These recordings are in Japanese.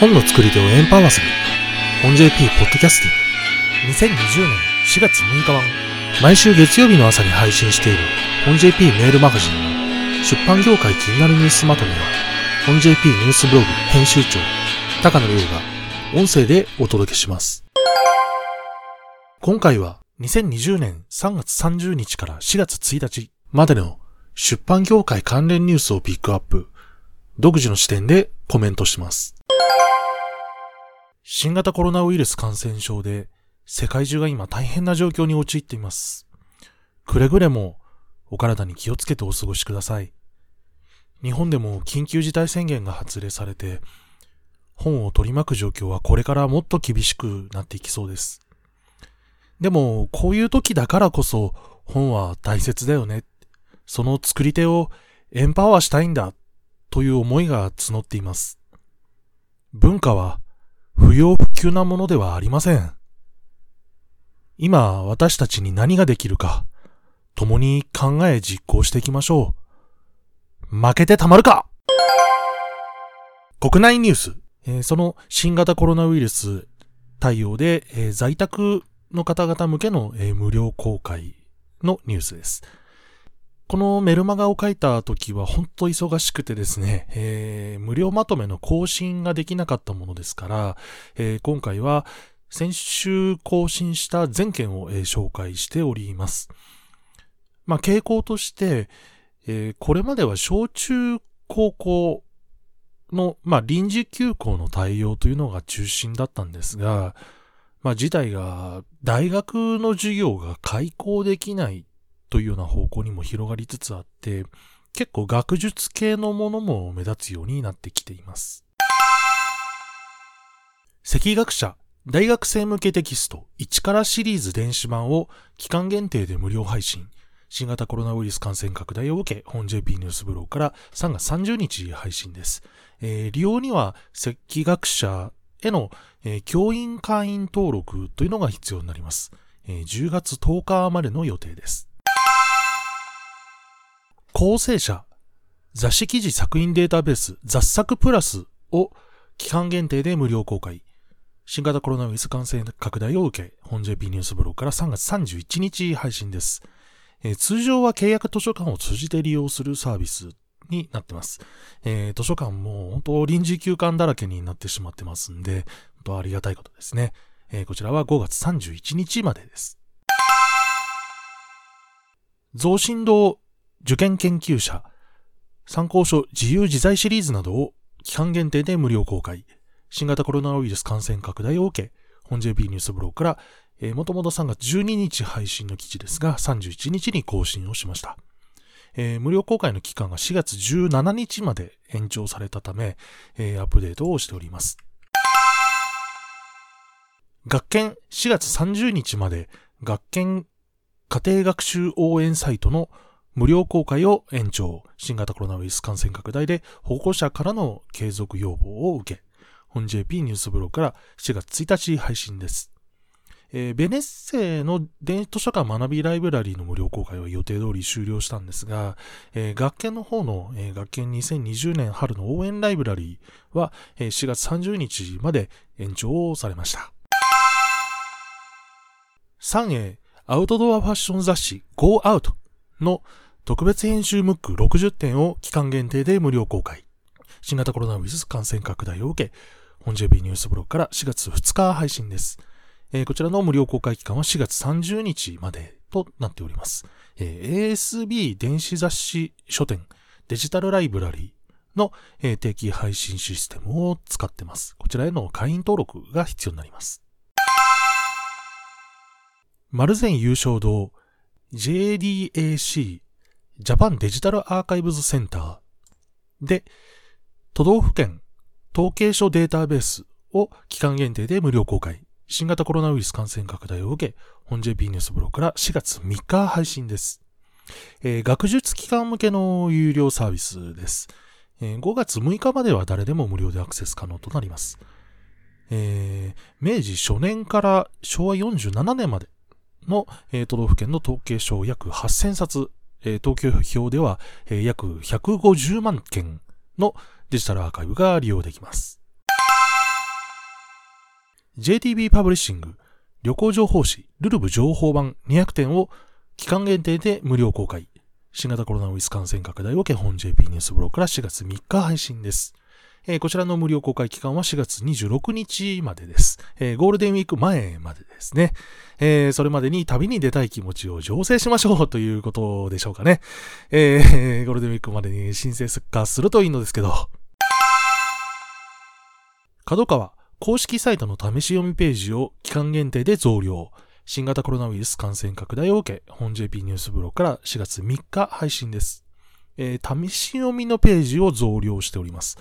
本の作り手をエンパワーする本 JP ポッドキャスティング。2020年4月6日版。毎週月曜日の朝に配信している本 JP メールマガジンの出版業界気になるニュースまとめは本 JP ニュースブログ編集長高野亮が音声でお届けします。今回は2020年3月30日から4月1日までの出版業界関連ニュースをピックアップ。独自の視点でコメントします新型コロナウイルス感染症で世界中が今大変な状況に陥っています。くれぐれもお体に気をつけてお過ごしください。日本でも緊急事態宣言が発令されて、本を取り巻く状況はこれからもっと厳しくなっていきそうです。でも、こういう時だからこそ本は大切だよね。その作り手をエンパワーしたいんだという思いが募っています。文化は不要不急なものではありません。今、私たちに何ができるか、共に考え実行していきましょう。負けてたまるか国内ニュース、えー、その新型コロナウイルス対応で、えー、在宅の方々向けの、えー、無料公開のニュースです。このメルマガを書いた時は本当忙しくてですね、えー、無料まとめの更新ができなかったものですから、えー、今回は先週更新した全件を、えー、紹介しております。まあ、傾向として、えこれまでは小中高校の、まあ、臨時休校の対応というのが中心だったんですが、まあ、事態が大学の授業が開校できないというような方向にも広がりつつあって、結構学術系のものも目立つようになってきています。赤学者大学生向けテキスト1からシリーズ電子版を期間限定で無料配信。新型コロナウイルス感染拡大を受け、本 JP ニュースブローから3月30日配信です。えー、利用には赤学者への、えー、教員会員登録というのが必要になります。えー、10月10日までの予定です。構成者、雑誌記事作品データベース雑作プラスを期間限定で無料公開。新型コロナウイルス感染拡大を受け、本 JP ニュースブログから3月31日配信です。えー、通常は契約図書館を通じて利用するサービスになってます。えー、図書館も本当臨時休館だらけになってしまってますんで、本当ありがたいことですね。えー、こちらは5月31日までです。増進堂受験研究者、参考書自由自在シリーズなどを期間限定で無料公開。新型コロナウイルス感染拡大を受け、本 JP ニュースブログから、えー、もともと3月12日配信の記事ですが、31日に更新をしました。えー、無料公開の期間が4月17日まで延長されたため、えー、アップデートをしております。学研4月30日まで学研家庭学習応援サイトの無料公開を延長。新型コロナウイルス感染拡大で保護者からの継続要望を受け、本 JP ニュースブログから7月1日配信です。えー、ベネッセの電子図書館学びライブラリーの無料公開は予定通り終了したんですが、えー、学研の方の、えー、学研2020年春の応援ライブラリーは、えー、4月30日まで延長されました。3へアウトドアファッション雑誌 Go Out の特別編集ムック60点を期間限定で無料公開。新型コロナウイルス感染拡大を受け、本 JB ニュースブログから4月2日配信です。えー、こちらの無料公開期間は4月30日までとなっております。えー、ASB 電子雑誌書店デジタルライブラリーの、えー、定期配信システムを使ってます。こちらへの会員登録が必要になります。丸善優勝堂 JDAC ジャパンデジタルアーカイブズセンターで都道府県統計書データベースを期間限定で無料公開。新型コロナウイルス感染拡大を受け、本 JP ニュースブログから4月3日配信です。えー、学術機関向けの有料サービスです、えー、5月6日までは誰でも無料でアクセス可能となります。えー、明治初年から昭和47年までの、えー、都道府県の統計書約8000冊、えー、東京表では、えー、約150万件のデジタルアーカイブが利用できます。JTB パブリッシング旅行情報誌ルルブ情報版200点を期間限定で無料公開。新型コロナウイルス感染拡大を受け本 JP ニュースブログから4月3日配信です。えー、こちらの無料公開期間は4月26日までです。えー、ゴールデンウィーク前までですね。えー、それまでに旅に出たい気持ちを醸成しましょうということでしょうかね。え、ゴールデンウィークまでに申請化するといいのですけど。角川公式サイトの試し読みページを期間限定で増量。新型コロナウイルス感染拡大を受け、本 JP ニュースブログから4月3日配信です。えー、試し読みのページを増量しております。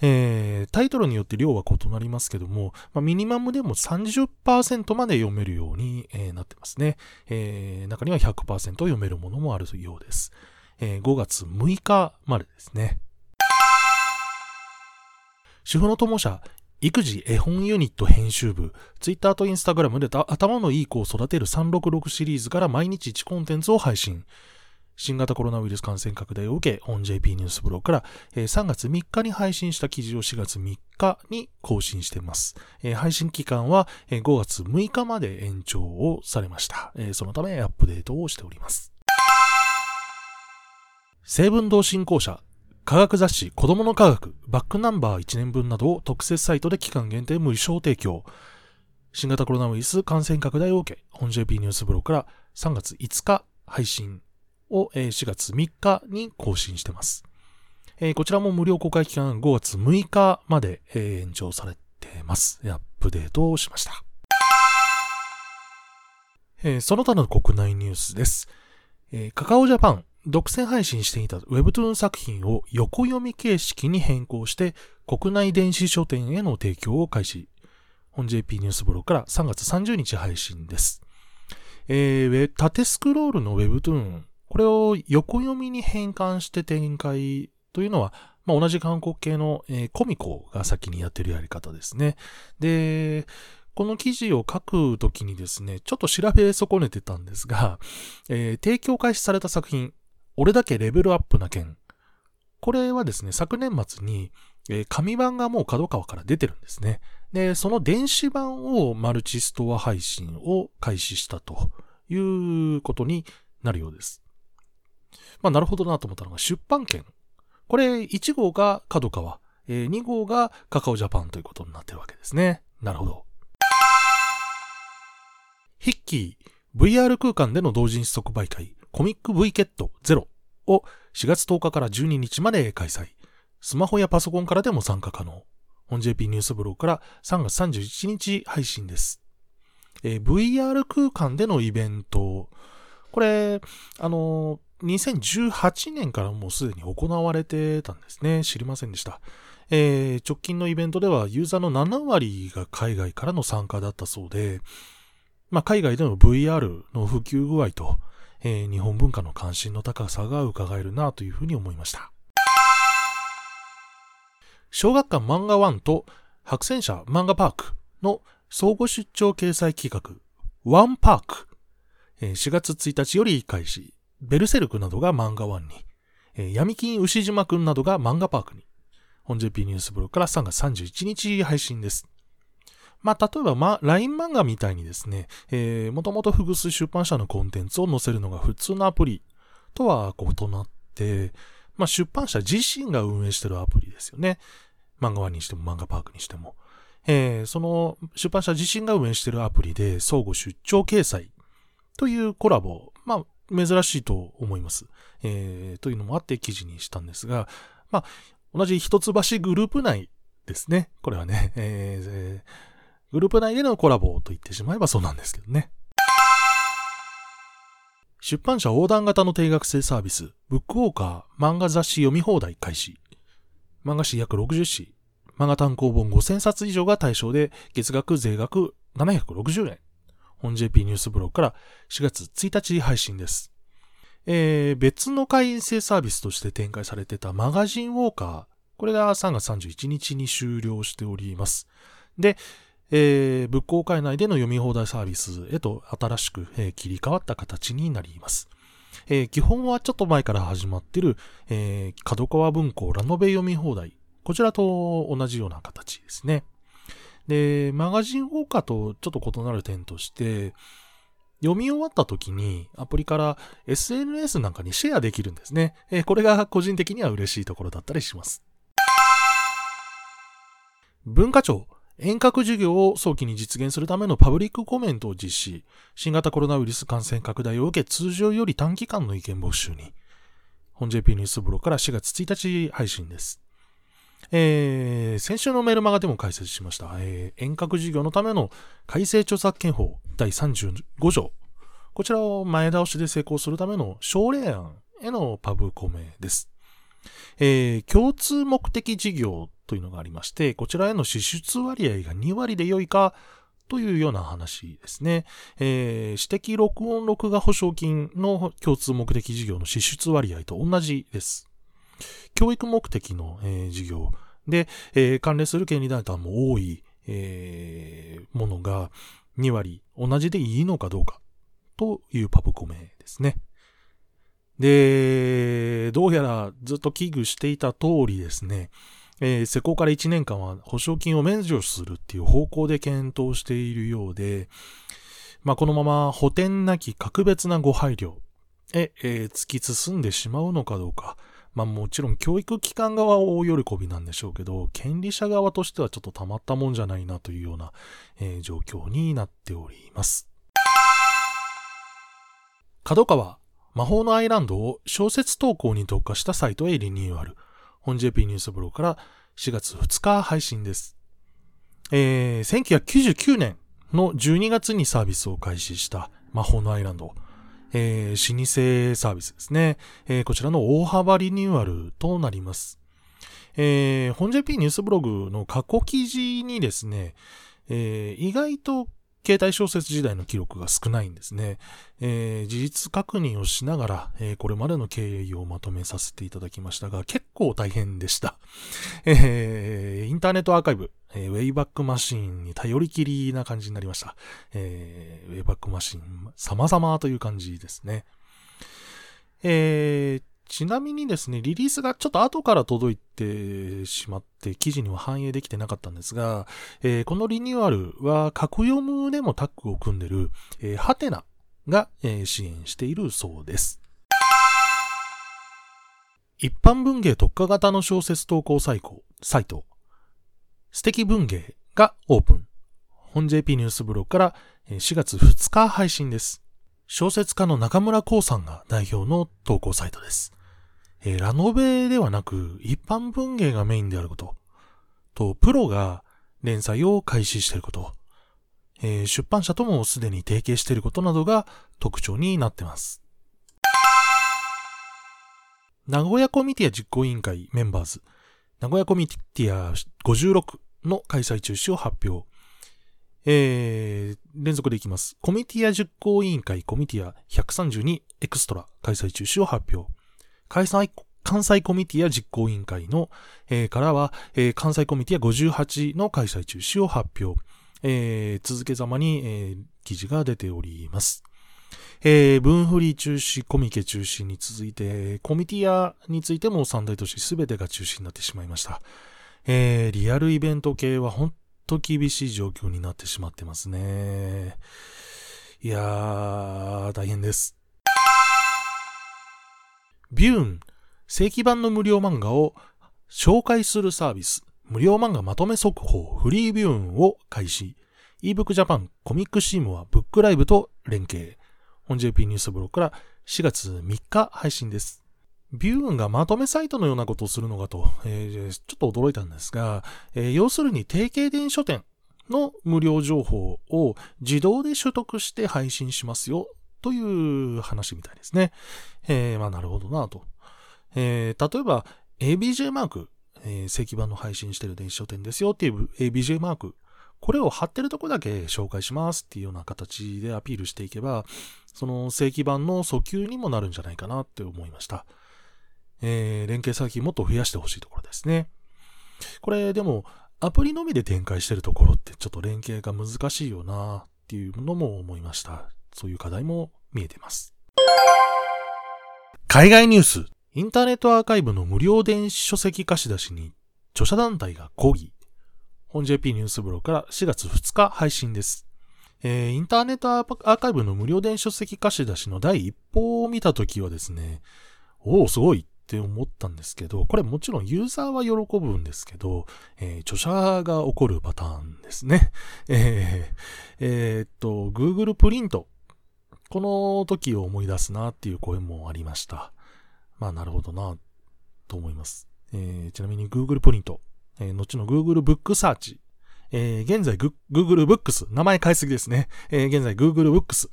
えー、タイトルによって量は異なりますけども、まあ、ミニマムでも30%まで読めるように、えー、なってますね。えー、中には100%読めるものもあるようです。え、5月6日までですね。主婦の友社、育児絵本ユニット編集部、ツイッターとインスタグラムで頭のいい子を育てる366シリーズから毎日1コンテンツを配信。新型コロナウイルス感染拡大を受け、本 JP ニュースブログからえ3月3日に配信した記事を4月3日に更新しています。え配信期間はえ5月6日まで延長をされました。えそのためアップデートをしております。成文堂振興者、科学雑誌子供の科学バックナンバー1年分などを特設サイトで期間限定無償提供。新型コロナウイルス感染拡大を受け、本 JP ニュースブログから3月5日配信を4月3日に更新してます。こちらも無料公開期間5月6日まで延長されてます。アップデートをしました。その他の国内ニュースです。カカオジャパン、独占配信していた Webtoon 作品を横読み形式に変更して国内電子書店への提供を開始。本 JP ニュースブログから3月30日配信です。えー、縦スクロールの Webtoon これを横読みに変換して展開というのは、まあ、同じ韓国系の、えー、コミコが先にやってるやり方ですね。で、この記事を書くときにですね、ちょっと調べ損ねてたんですが、えー、提供開始された作品、俺だけレベルアップな件。これはですね、昨年末に、えー、紙版がもう角川から出てるんですね。で、その電子版をマルチストア配信を開始したということになるようです。まあ、なるほどなと思ったのが出版権。これ、1号が角川、えー、2号がカカオジャパンということになってるわけですね。なるほど。ヒッキー、VR 空間での同人誌即売会、コミック V ケットゼロを4月10日から12日まで開催。スマホやパソコンからでも参加可能。本 JP ニュースブログから3月31日配信です。えー、VR 空間でのイベント。これ、あの2018年からもうすでに行われてたんですね。知りませんでした。えー、直近のイベントではユーザーの7割が海外からの参加だったそうで、まあ、海外での VR の普及具合と、えー、日本文化の関心の高さが伺えるなというふうに思いました。小学館漫画1と白戦車漫画パークの相互出張掲載企画、ワンパーク、4月1日より開始。ベルセルクなどが漫画1に、闇金牛島くんなどが漫画パークに、本 JP ニュースブログから3月31日配信です。まあ、例えば、ま、LINE 漫画みたいにですね、えー、もともと複数出版社のコンテンツを載せるのが普通のアプリとは異なって、まあ、出版社自身が運営してるアプリですよね。漫画1にしても漫画パークにしても。えー、その出版社自身が運営してるアプリで相互出張掲載というコラボ。まあ、珍しいと思います。えー、というのもあって記事にしたんですが、まあ、同じ一橋グループ内ですね。これはね、えー、グループ内でのコラボと言ってしまえばそうなんですけどね。出版社横断型の定額制サービス、ブックウォーカー漫画雑誌読み放題開始。漫画誌約60誌、漫画単行本5000冊以上が対象で、月額税額760円。本 JP ニュースブログから4月1日配信です。えー、別の会員制サービスとして展開されてたマガジンウォーカー、これが3月31日に終了しております。で、えー、物公開内での読み放題サービスへと新しく、えー、切り替わった形になります。えー、基本はちょっと前から始まってる、えー、角川文庫ラノベ読み放題。こちらと同じような形ですね。で、マガジン放課とちょっと異なる点として、読み終わった時にアプリから SNS なんかにシェアできるんですね。えー、これが個人的には嬉しいところだったりします。文化庁、遠隔授業を早期に実現するためのパブリックコメントを実施。新型コロナウイルス感染拡大を受け、通常より短期間の意見募集に。本 JP ニュースブロから4月1日配信です。えー、先週のメルマガでも解説しました、えー、遠隔授業のための改正著作権法第35条。こちらを前倒しで成功するための奨励案へのパブコメです。えー、共通目的事業というのがありまして、こちらへの支出割合が2割で良いかというような話ですね。えー、私的録音録画保証金の共通目的事業の支出割合と同じです。教育目的の、えー、事業で、えー、関連する権利データも多い、えー、ものが2割同じでいいのかどうかというパブコメですね。で、どうやらずっと危惧していた通りですね、えー、施工から1年間は保証金を免除するっていう方向で検討しているようで、まあ、このまま補填なき格別なご配慮へ、えー、突き進んでしまうのかどうか、まあもちろん教育機関側は大喜びなんでしょうけど、権利者側としてはちょっとたまったもんじゃないなというような、えー、状況になっております。角川、魔法のアイランドを小説投稿に特化したサイトへリニューアル。本 JP ニュースブローから4月2日配信です。えー、1999年の12月にサービスを開始した魔法のアイランド。えー、老舗サービスですね。えー、こちらの大幅リニューアルとなります。えー、本 JP ニュースブログの過去記事にですね、えー、意外と携帯小説時代の記録が少ないんですね。えー、事実確認をしながら、えー、これまでの経緯をまとめさせていただきましたが、結構大変でした。えー、インターネットアーカイブ、えー、ウェイバックマシンに頼りきりな感じになりました。えー、ウェイバックマシン、様々という感じですね。えー、ちなみにですね、リリースがちょっと後から届いてしまって、記事には反映できてなかったんですが、えー、このリニューアルは、格読むでもタッグを組んでる、えー、ハテナが、えー、支援しているそうです。一般文芸特化型の小説投稿サイト、素敵文芸がオープン。本 JP ニュースブログから4月2日配信です。小説家の中村光さんが代表の投稿サイトです。えー、ラノベではなく一般文芸がメインであること、と、プロが連載を開始していること、えー、出版社ともすでに提携していることなどが特徴になっています。名古屋コミティア実行委員会メンバーズ、名古屋コミティア56の開催中止を発表。えー、連続でいきます。コミティア実行委員会コミティア132エクストラ開催中止を発表。開催、関西コミティア実行委員会の、えー、からは、えー、関西コミティア58の開催中止を発表。えー、続けざまに、えー、記事が出ております。えー、分振り中止、コミケ中止に続いて、コミティアについても三大都市すべてが中止になってしまいました。えー、リアルイベント系は本当厳しい状況になってしまってますね。いやー、大変です。ビューン、正規版の無料漫画を紹介するサービス、無料漫画まとめ速報フリービューンを開始。ebook Japan コミックシームはブックライブと連携。本 JP ニュースブログから4月3日配信です。ビューンがまとめサイトのようなことをするのかと、えー、ちょっと驚いたんですが、えー、要するに定型電書店の無料情報を自動で取得して配信しますよという話みたいですね。えー、まあなるほどなと。えー、例えば ABJ マーク、えー、正規版の配信してる電子書店ですよっていう ABJ マーク、これを貼ってるとこだけ紹介しますっていうような形でアピールしていけば、その正規版の訴求にもなるんじゃないかなって思いました。えー、連携先もっと増やしてほしいところですね。これでも、アプリのみで展開してるところってちょっと連携が難しいよなっていうのも思いました。そういう課題も見えてます。海外ニュース。インターネットアーカイブの無料電子書籍貸し出しに著者団体が抗議。本 JP ニュースブログから4月2日配信です。えー、インターネットアーカイブの無料電子書籍貸し出しの第一報を見たときはですね、おお、すごいって思ったんですけど、これもちろんユーザーは喜ぶんですけど、えー、著者が起こるパターンですね。えー、えー、っと、Google プリント。この時を思い出すなっていう声もありました。まあ、なるほどな、と思います。えー、ちなみに Google プリント。えー、後の Google ブックサーチ。えー、現在 Google Books。名前変えすぎですね。えー、現在 Google Books。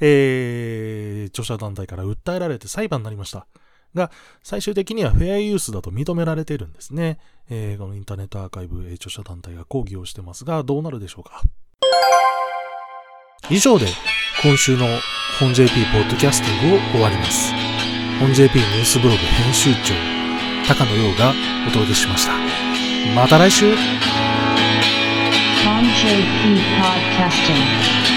えー、著者団体から訴えられて裁判になりました。が、最終的にはフェアユースだと認められているんですね。えー、このインターネットアーカイブ、えー、著者団体が抗議をしてますが、どうなるでしょうか。以上で、今週の本 JP ポッドキャスティングを終わります。本 JP ニュースブログ編集長、高野洋がお届けしました。また来週 JP Podcasting